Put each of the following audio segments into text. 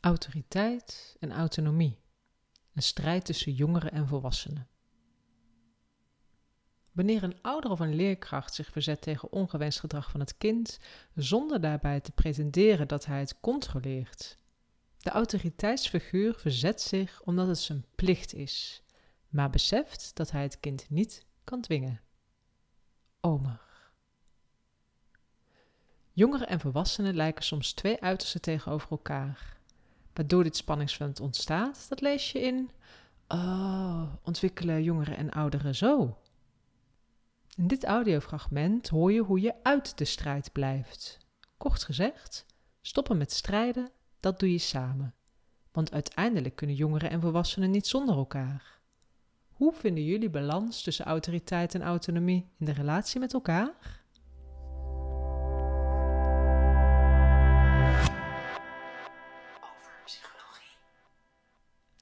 Autoriteit en autonomie. Een strijd tussen jongeren en volwassenen. Wanneer een ouder of een leerkracht zich verzet tegen ongewenst gedrag van het kind, zonder daarbij te pretenderen dat hij het controleert. De autoriteitsfiguur verzet zich omdat het zijn plicht is, maar beseft dat hij het kind niet kan dwingen. Omer. Jongeren en volwassenen lijken soms twee uitersten tegenover elkaar. Waardoor dit spanningsveld ontstaat, dat lees je in. Oh, ontwikkelen jongeren en ouderen zo? In dit audiofragment hoor je hoe je uit de strijd blijft. Kort gezegd, stoppen met strijden, dat doe je samen. Want uiteindelijk kunnen jongeren en volwassenen niet zonder elkaar. Hoe vinden jullie balans tussen autoriteit en autonomie in de relatie met elkaar?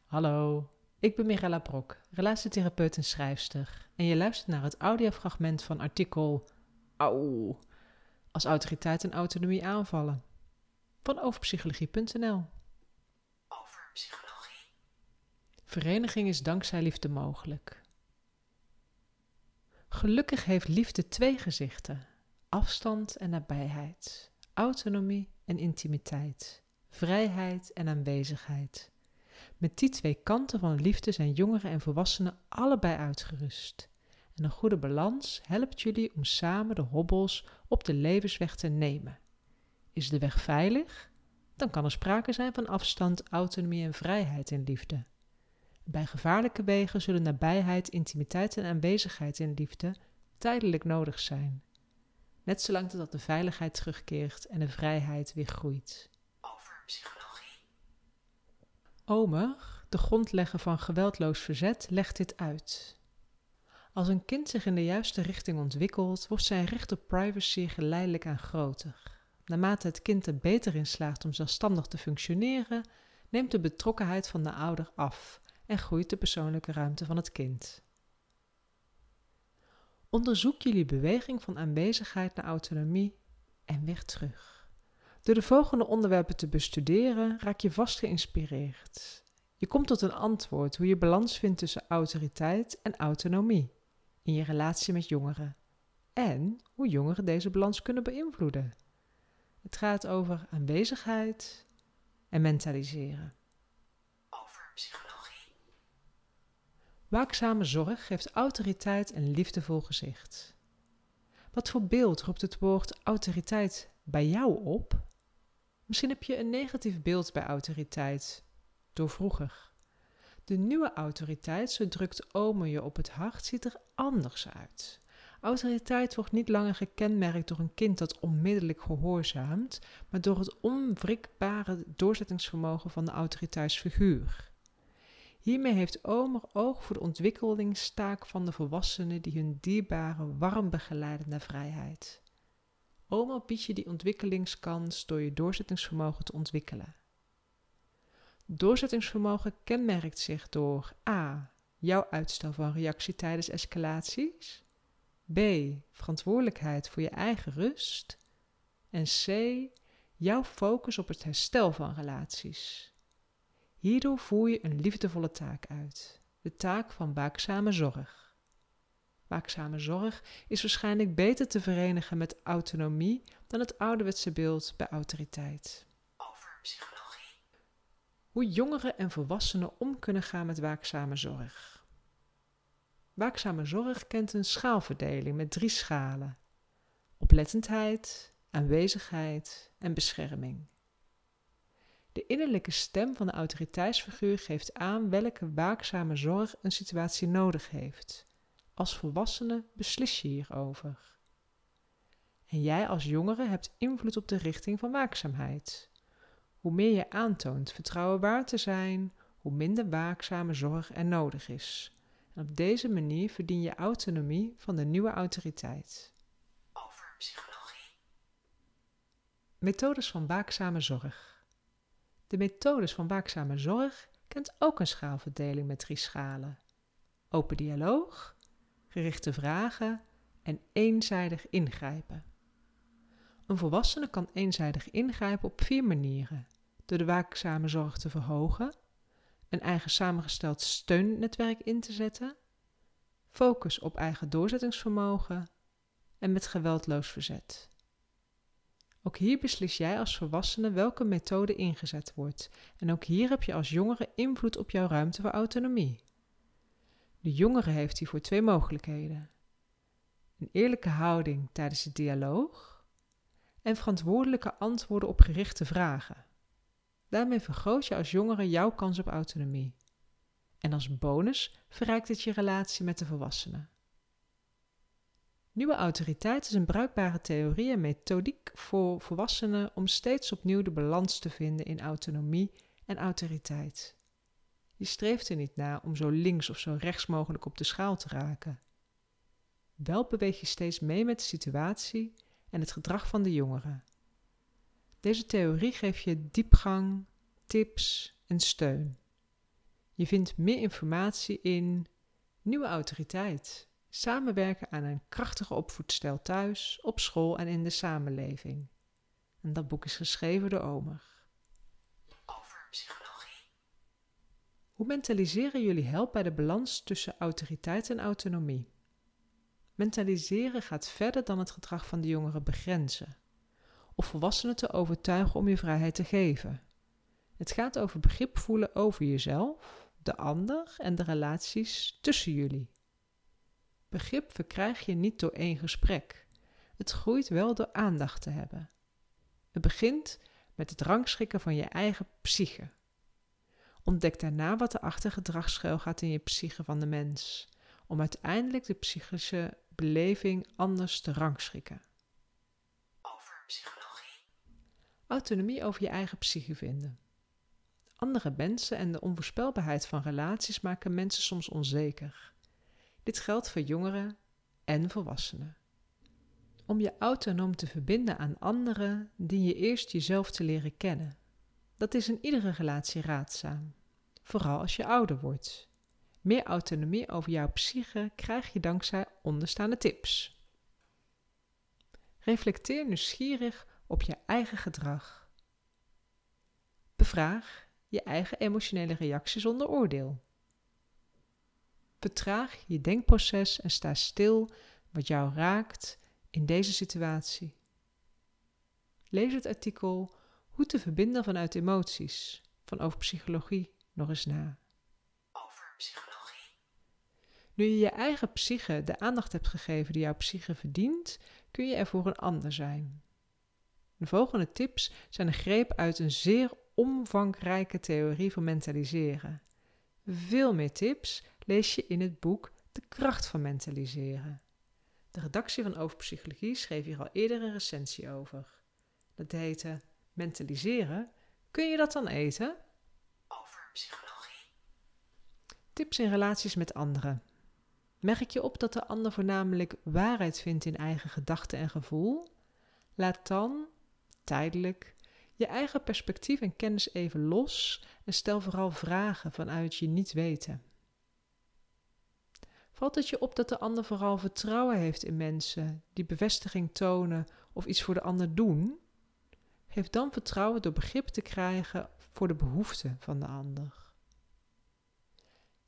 Hallo, ik ben Mirella Brok, relatietherapeut en schrijfster. En je luistert naar het audiofragment van artikel Auw, als autoriteit en autonomie aanvallen. Van overpsychologie.nl Over psychologie. Vereniging is dankzij liefde mogelijk. Gelukkig heeft liefde twee gezichten: afstand en nabijheid, autonomie en intimiteit, vrijheid en aanwezigheid. Met die twee kanten van liefde zijn jongeren en volwassenen allebei uitgerust. En een goede balans helpt jullie om samen de hobbels op de levensweg te nemen. Is de weg veilig? Dan kan er sprake zijn van afstand, autonomie en vrijheid in liefde. Bij gevaarlijke wegen zullen nabijheid, intimiteit en aanwezigheid in liefde tijdelijk nodig zijn. Net zolang dat de veiligheid terugkeert en de vrijheid weer groeit. Over psychologie. Omer, de grondlegger van geweldloos verzet, legt dit uit. Als een kind zich in de juiste richting ontwikkelt, wordt zijn recht op privacy geleidelijk aan groter. Naarmate het kind er beter in slaagt om zelfstandig te functioneren, neemt de betrokkenheid van de ouder af en groeit de persoonlijke ruimte van het kind. Onderzoek jullie beweging van aanwezigheid naar autonomie en weer terug. Door de volgende onderwerpen te bestuderen raak je vast geïnspireerd. Je komt tot een antwoord hoe je balans vindt tussen autoriteit en autonomie in je relatie met jongeren en hoe jongeren deze balans kunnen beïnvloeden. Het gaat over aanwezigheid en mentaliseren. Over psychologie. Waakzame zorg geeft autoriteit een liefdevol gezicht. Wat voor beeld roept het woord autoriteit bij jou op? Misschien heb je een negatief beeld bij autoriteit door vroeger. De nieuwe autoriteit, zo drukt Ome je op het hart, ziet er anders uit. Autoriteit wordt niet langer gekenmerkt door een kind dat onmiddellijk gehoorzaamt, maar door het onwrikbare doorzettingsvermogen van de autoriteitsfiguur. Hiermee heeft Omer oog voor de ontwikkelingstaak van de volwassenen die hun dierbaren warm begeleiden naar vrijheid. Oma biedt je die ontwikkelingskans door je doorzettingsvermogen te ontwikkelen. Doorzettingsvermogen kenmerkt zich door a. jouw uitstel van reactie tijdens escalaties, b. verantwoordelijkheid voor je eigen rust en c. jouw focus op het herstel van relaties. Hierdoor voer je een liefdevolle taak uit, de taak van waakzame zorg. Waakzame zorg is waarschijnlijk beter te verenigen met autonomie dan het ouderwetse beeld bij autoriteit. Over psychologie. Hoe jongeren en volwassenen om kunnen gaan met waakzame zorg. Waakzame zorg kent een schaalverdeling met drie schalen: oplettendheid, aanwezigheid en bescherming. De innerlijke stem van de autoriteitsfiguur geeft aan welke waakzame zorg een situatie nodig heeft als volwassene beslis je hierover. En jij als jongere hebt invloed op de richting van waakzaamheid. Hoe meer je aantoont vertrouwen waar te zijn, hoe minder waakzame zorg er nodig is. En op deze manier verdien je autonomie van de nieuwe autoriteit. Over psychologie. Methodes van waakzame zorg. De methodes van waakzame zorg kent ook een schaalverdeling met drie schalen: open dialoog, gerichte vragen en eenzijdig ingrijpen. Een volwassene kan eenzijdig ingrijpen op vier manieren. door de waakzame zorg te verhogen, een eigen samengesteld steunnetwerk in te zetten, focus op eigen doorzettingsvermogen en met geweldloos verzet. Ook hier beslis jij als volwassene welke methode ingezet wordt en ook hier heb je als jongere invloed op jouw ruimte voor autonomie. De jongere heeft hiervoor twee mogelijkheden. Een eerlijke houding tijdens de dialoog en verantwoordelijke antwoorden op gerichte vragen. Daarmee vergroot je als jongere jouw kans op autonomie. En als bonus verrijkt het je relatie met de volwassenen. Nieuwe autoriteit is een bruikbare theorie en methodiek voor volwassenen om steeds opnieuw de balans te vinden in autonomie en autoriteit. Je streeft er niet naar om zo links of zo rechts mogelijk op de schaal te raken. Wel beweeg je steeds mee met de situatie en het gedrag van de jongeren. Deze theorie geeft je diepgang, tips en steun. Je vindt meer informatie in Nieuwe Autoriteit. Samenwerken aan een krachtige opvoedstijl thuis, op school en in de samenleving. En dat boek is geschreven door Omer. Over psychologie. Hoe mentaliseren jullie helpt bij de balans tussen autoriteit en autonomie? Mentaliseren gaat verder dan het gedrag van de jongeren begrenzen of volwassenen te overtuigen om je vrijheid te geven. Het gaat over begrip voelen over jezelf, de ander en de relaties tussen jullie. Begrip verkrijg je niet door één gesprek. Het groeit wel door aandacht te hebben. Het begint met het rangschikken van je eigen psyche. Ontdek daarna wat er achter gedrag schuil gaat in je psyche van de mens, om uiteindelijk de psychische beleving anders te rangschikken. Over psychologie. Autonomie over je eigen psyche vinden. Andere mensen en de onvoorspelbaarheid van relaties maken mensen soms onzeker. Dit geldt voor jongeren en volwassenen. Om je autonoom te verbinden aan anderen, dien je eerst jezelf te leren kennen. Dat is in iedere relatie raadzaam, vooral als je ouder wordt. Meer autonomie over jouw psyche krijg je dankzij onderstaande tips. Reflecteer nieuwsgierig op je eigen gedrag. Bevraag je eigen emotionele reactie zonder oordeel. Vertraag je denkproces en sta stil wat jou raakt in deze situatie. Lees het artikel Hoe te verbinden vanuit emoties van over psychologie nog eens na. Over psychologie. Nu je je eigen psyche de aandacht hebt gegeven die jouw psyche verdient, kun je er voor een ander zijn. De volgende tips zijn een greep uit een zeer omvangrijke theorie van mentaliseren. Veel meer tips lees je in het boek De kracht van mentaliseren. De redactie van Overpsychologie schreef hier al eerder een recensie over. Dat heette Mentaliseren. Kun je dat dan eten? Over psychologie. Tips in relaties met anderen. Merk je op dat de ander voornamelijk waarheid vindt in eigen gedachten en gevoel? Laat dan, tijdelijk, je eigen perspectief en kennis even los en stel vooral vragen vanuit je niet weten. Valt het je op dat de ander vooral vertrouwen heeft in mensen die bevestiging tonen of iets voor de ander doen? Geef dan vertrouwen door begrip te krijgen voor de behoeften van de ander.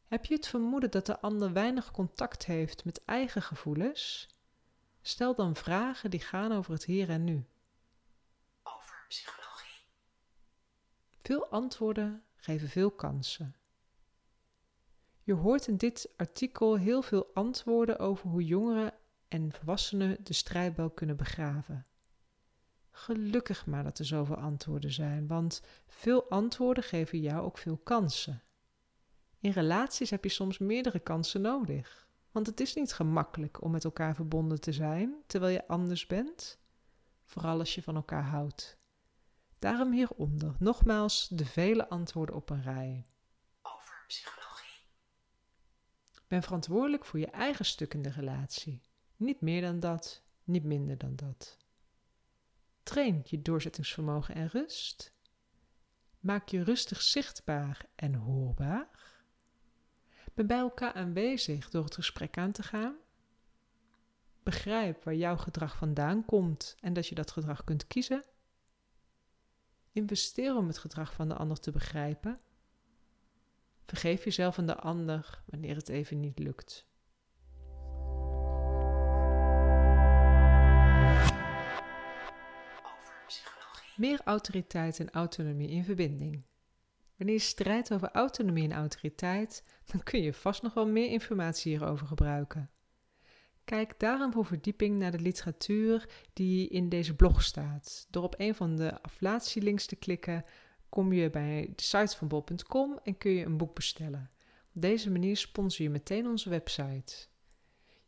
Heb je het vermoeden dat de ander weinig contact heeft met eigen gevoelens? Stel dan vragen die gaan over het hier en nu. Over psychologie. Veel antwoorden geven veel kansen. Je hoort in dit artikel heel veel antwoorden over hoe jongeren en volwassenen de strijdbel kunnen begraven. Gelukkig maar dat er zoveel antwoorden zijn, want veel antwoorden geven jou ook veel kansen. In relaties heb je soms meerdere kansen nodig, want het is niet gemakkelijk om met elkaar verbonden te zijn terwijl je anders bent, vooral als je van elkaar houdt. Daarom hieronder nogmaals de vele antwoorden op een rij. Over psychologie. Ben verantwoordelijk voor je eigen stuk in de relatie. Niet meer dan dat, niet minder dan dat. Train je doorzettingsvermogen en rust. Maak je rustig zichtbaar en hoorbaar. Ben bij elkaar aanwezig door het gesprek aan te gaan. Begrijp waar jouw gedrag vandaan komt en dat je dat gedrag kunt kiezen. Investeer om het gedrag van de ander te begrijpen. Vergeef jezelf en de ander wanneer het even niet lukt. Meer autoriteit en autonomie in verbinding. Wanneer je strijdt over autonomie en autoriteit, dan kun je vast nog wel meer informatie hierover gebruiken. Kijk daarom voor verdieping naar de literatuur die in deze blog staat. Door op een van de afflatielinks te klikken, kom je bij de site van bol.com en kun je een boek bestellen. Op deze manier sponsor je meteen onze website.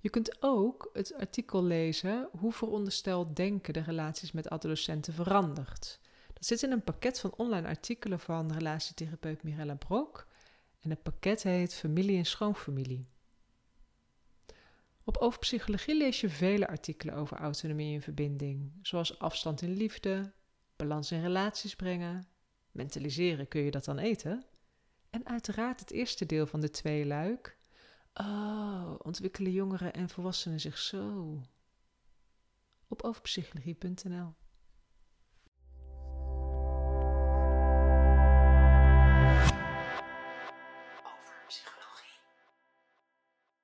Je kunt ook het artikel lezen hoe verondersteld denken de relaties met adolescenten verandert. Dat zit in een pakket van online artikelen van relatietherapeut Mirella Brok. En het pakket heet Familie en Schoonfamilie. Op Over Psychologie lees je vele artikelen over autonomie en verbinding, zoals afstand in liefde, balans in relaties brengen, mentaliseren kun je dat dan eten? En uiteraard het eerste deel van de twee luik. Oh, ontwikkelen jongeren en volwassenen zich zo? Op overpsychologie.nl